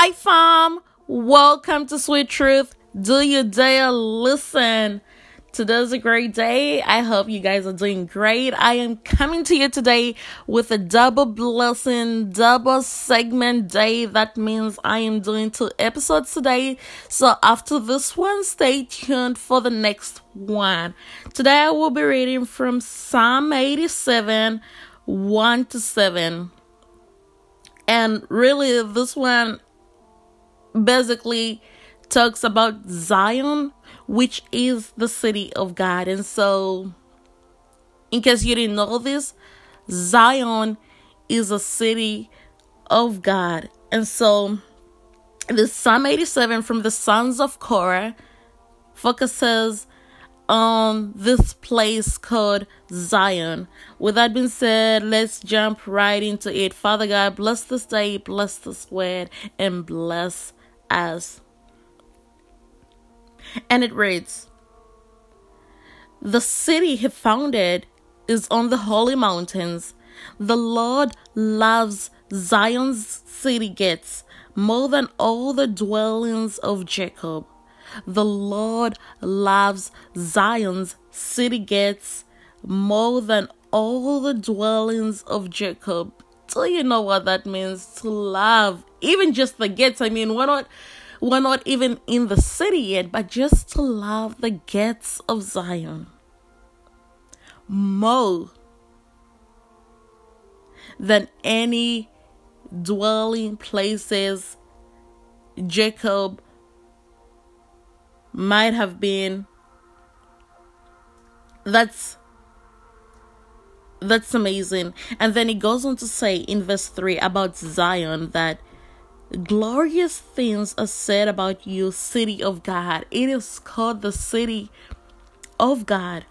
Hi, fam. Welcome to Sweet Truth. Do you dare listen? Today's a great day. I hope you guys are doing great. I am coming to you today with a double blessing, double segment day. That means I am doing two episodes today. So after this one, stay tuned for the next one. Today I will be reading from Psalm 87, 1 to 7. And really, this one basically talks about Zion, which is the city of God. And so, in case you didn't know this, Zion is a city of God. And so, the Psalm 87 from the sons of Korah focuses on this place called Zion. With that being said, let's jump right into it. Father God, bless this day, bless this word, and bless as. And it reads The city he founded is on the holy mountains. The Lord loves Zion's city gates more than all the dwellings of Jacob. The Lord loves Zion's city gates more than all the dwellings of Jacob. Do you know what that means to love? Even just the gates. I mean, we're not we're not even in the city yet, but just to love the gates of Zion. More than any dwelling places Jacob might have been. That's that's amazing. And then he goes on to say in verse 3 about Zion that glorious things are said about you, city of God. It is called the city of God.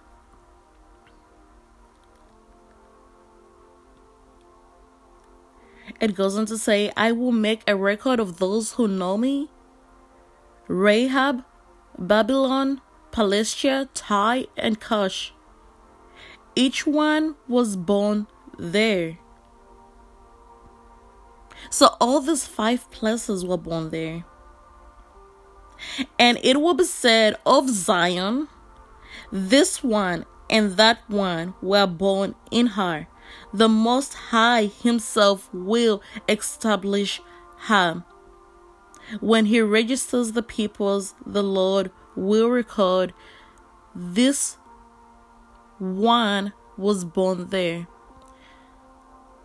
It goes on to say, I will make a record of those who know me. Rahab, Babylon, Philistia, Tyre, and Cush each one was born there. So all these five places were born there. And it will be said of Zion, this one and that one were born in her. The Most High Himself will establish her. When He registers the peoples, the Lord will record this one was born there.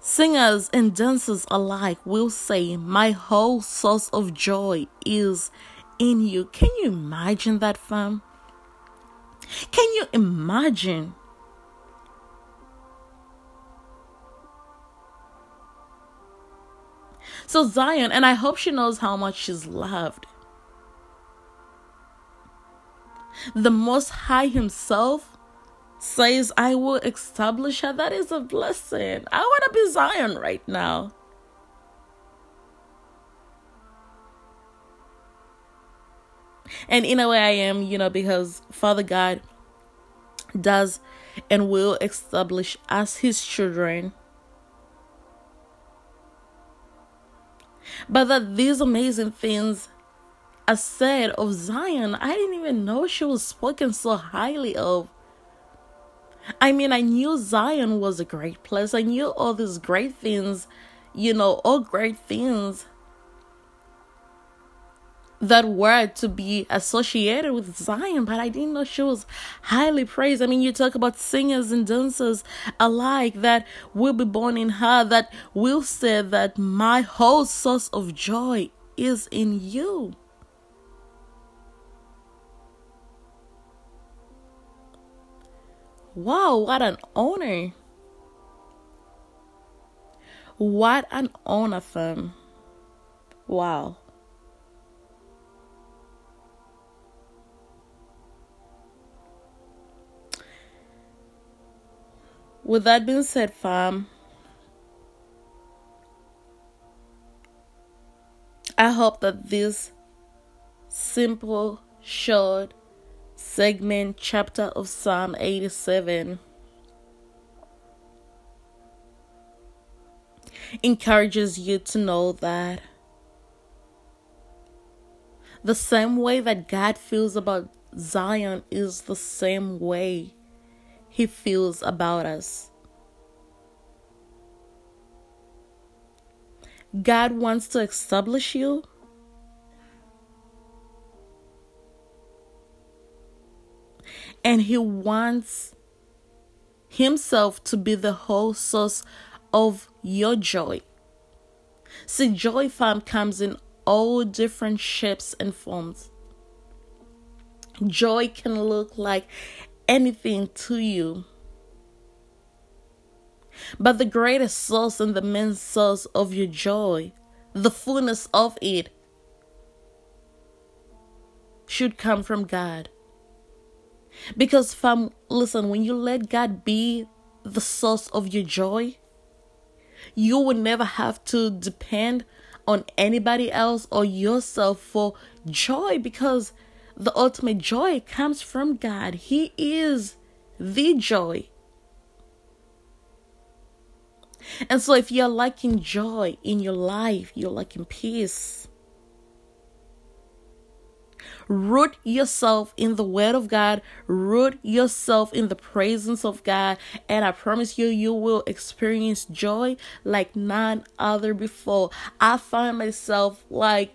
Singers and dancers alike will say, My whole source of joy is in you. Can you imagine that, fam? Can you imagine? So, Zion, and I hope she knows how much she's loved. The Most High Himself says, I will establish her. That is a blessing. I want to be Zion right now. And in a way, I am, you know, because Father God does and will establish us his children. But that these amazing things are said of Zion, I didn't even know she was spoken so highly of. I mean, I knew Zion was a great place. I knew all these great things, you know, all great things that were to be associated with Zion, but I didn't know she was highly praised. I mean, you talk about singers and dancers alike that will be born in her, that will say that my whole source of joy is in you. Wow, what an honor. What an honor, fam. Wow. With that being said, fam, I hope that this simple, short, segment chapter of Psalm 87 encourages you to know that The same way that God feels about Zion is the same way He feels about us. God wants to establish you. And He wants Himself to be the whole source of your joy. See, joy fam comes in all different shapes and forms. Joy can look like anything to you. But the greatest source and the main source of your joy, the fullness of it, should come from God. Because, fam, listen, when you let God be the source of your joy, you will never have to depend on anybody else or yourself for joy because the ultimate joy comes from God. He is the joy. And so, if you're lacking joy in your life, you're lacking peace. Root yourself in the Word of God, root yourself in the presence of God, and I promise you, you will experience joy like none other before. I find myself like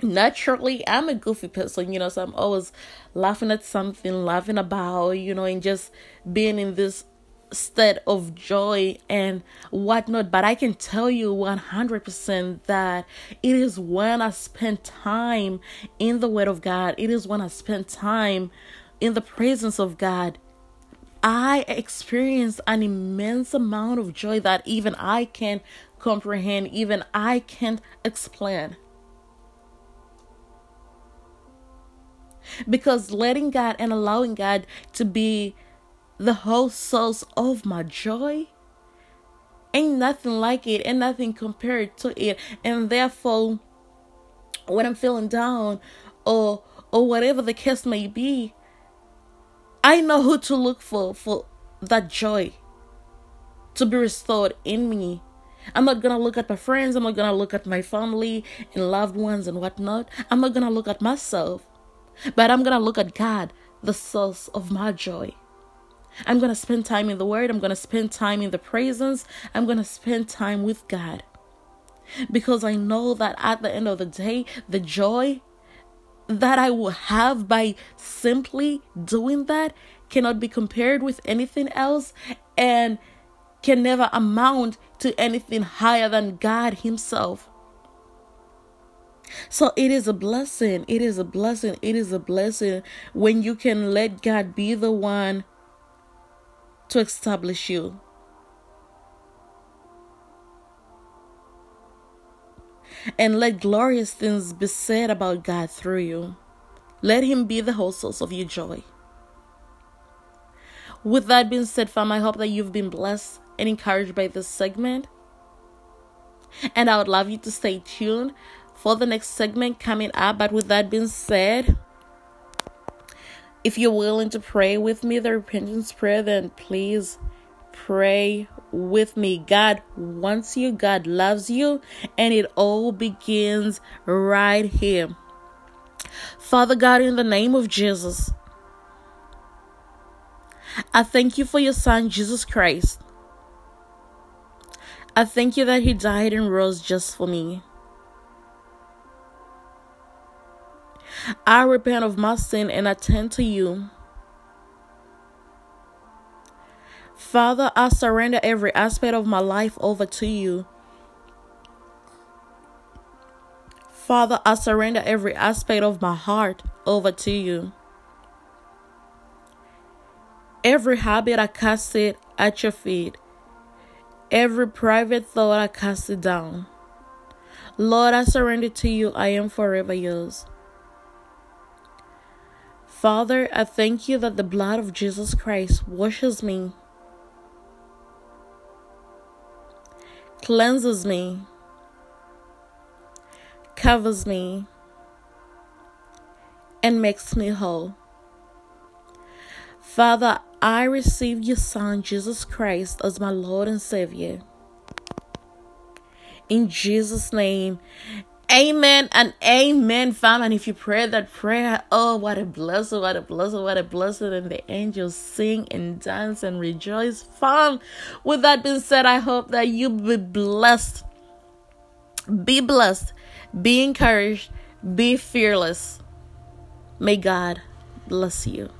naturally i'm a goofy person you know so i'm always laughing at something laughing about you know and just being in this state of joy and whatnot. But I can tell you 100% that it is when I spend time in the Word of God, it is when I spend time in the presence of God. I experience an immense amount of joy that even I can't comprehend, even I can't explain. Because letting God and allowing God to be the whole source of my joy. Ain't nothing like it, and nothing compared to it. And therefore, when I'm feeling down or or whatever the case may be, I know who to look for for that joy to be restored in me. I'm not gonna look at my friends, I'm not gonna look at my family and loved ones and whatnot. I'm not gonna look at myself, but I'm gonna look at God, the source of my joy. I'm going to spend time in the Word. I'm going to spend time in the presence. I'm going to spend time with God. Because I know that at the end of the day, the joy that I will have by simply doing that cannot be compared with anything else and can never amount to anything higher than God Himself. So it is a blessing. It is a blessing. It is a blessing when you can let God be the one to establish you. And let glorious things be said about God through you. Let Him be the whole source of your joy. With that being said, fam, I hope that you've been blessed and encouraged by this segment. And I would love you to stay tuned for the next segment coming up. But with that being said, if you're willing to pray with me the repentance prayer, then please pray with me. God wants you, God loves you, and it all begins right here. Father God, in the name of Jesus, I thank you for your Son, Jesus Christ. I thank you that He died and rose just for me. I repent of my sin and I turn to you. Father, I surrender every aspect of my life over to you. Father, I surrender every aspect of my heart over to you. Every habit, I cast it at your feet. Every private thought, I cast it down. Lord, I surrender to you. I am forever yours. Father, I thank you that the blood of Jesus Christ washes me, cleanses me, covers me, and makes me whole. Father, I receive your Son, Jesus Christ, as my Lord and Savior. In Jesus' name, Amen and amen, fam. And if you pray that prayer, oh, what a blessing, what a blessing, what a blessing. And the angels sing and dance and rejoice, fam. With that being said, I hope that you be blessed. Be blessed. Be encouraged. Be fearless. May God bless you.